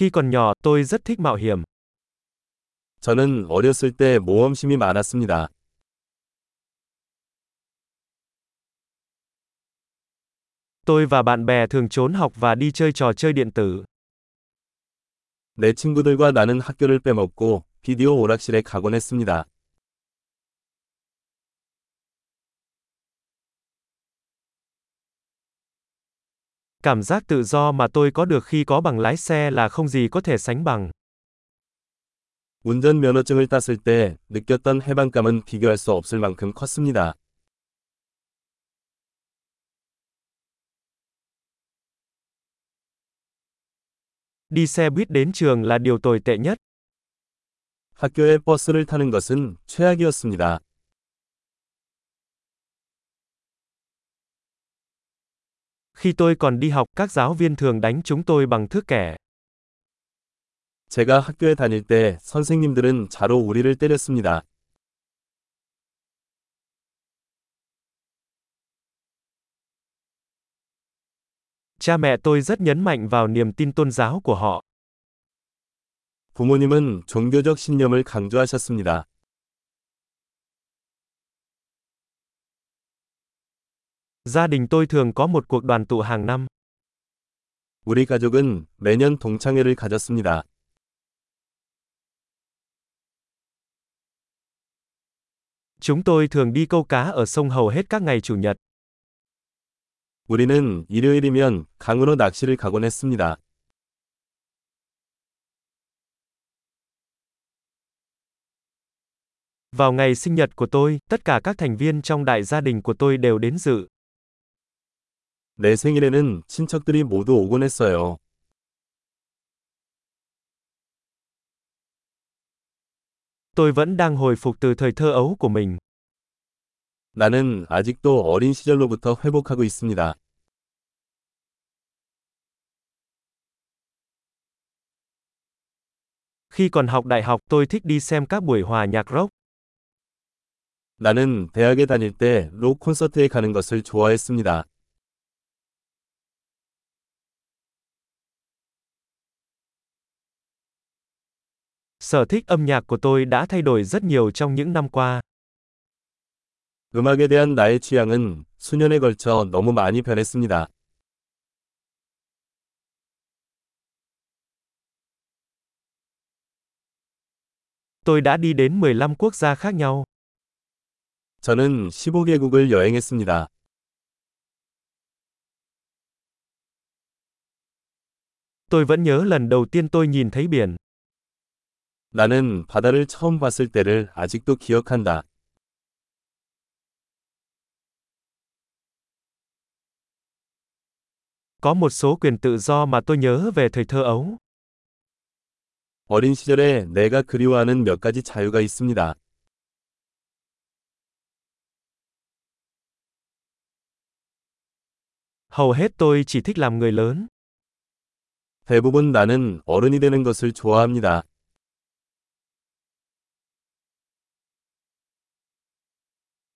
Khi còn nhỏ, tôi rất thích mạo hiểm. 저는 어렸을 때 모험심이 많았습니다. Tôi và bạn bè thường trốn học và đi chơi trò chơi điện tử. 내 친구들과 나는 학교를 빼먹고 비디오 오락실에 가곤 했습니다. Cảm giác tự do mà tôi có được khi có bằng lái xe là không gì có thể sánh bằng. 운전면허증을 땄을 때 느꼈던 해방감은 비교할 수 없을 만큼 컸습니다. Đi xe buýt đến trường là điều tồi tệ nhất. 학교에 버스를 타는 것은 최악이었습니다. Khi tôi còn đi học, các giáo viên thường đánh chúng tôi bằng thước kẻ. 제가 학교에 다닐 때 선생님들은 자로 우리를 때렸습니다. Cha mẹ tôi rất nhấn mạnh vào niềm tin tôn giáo của họ. 부모님은 종교적 신념을 강조하셨습니다. Gia đình tôi thường có một cuộc đoàn tụ hàng năm. 우리 가족은 매년 동창회를 가졌습니다. Chúng tôi thường đi câu cá ở sông hầu hết các ngày chủ nhật. 우리는 일요일이면 강으로 낚시를 가곤 했습니다. Vào ngày sinh nhật của tôi, tất cả các thành viên trong đại gia đình của tôi đều đến dự. 내 생일에는 친척들이 모두 오곤 했어요. Tôi vẫn đang hồi phục từ thời thơ ấu của mình. 나는 아직도 어린 시절로부터 회복하고 있습니다. Khi còn học đại học, tôi thích đi xem các buổi hòa nhạc rock. 나는 대학에 다닐 때 록 콘서트에 가는 것을 좋아했습니다. Sở thích âm nhạc của tôi đã thay đổi rất nhiều trong những năm qua. 음악에 대한 나의 취향은 수년에 걸쳐 너무 많이 변했습니다. Tôi đã đi đến 15 quốc gia khác nhau. 저는 15개국을 여행했습니다. Tôi vẫn nhớ lần đầu tiên tôi nhìn thấy biển. 나는 바다를 처음 봤을 때를 아직도 기억한다. Có một số quyền tự do mà tôi nhớ về thời thơ ấu. 어린 시절에 내가 그리워하는 몇 가지 자유가 있습니다. Hầu hết tôi chỉ thích làm người lớn. 대부분 나는 어른이 되는 것을 좋아합니다.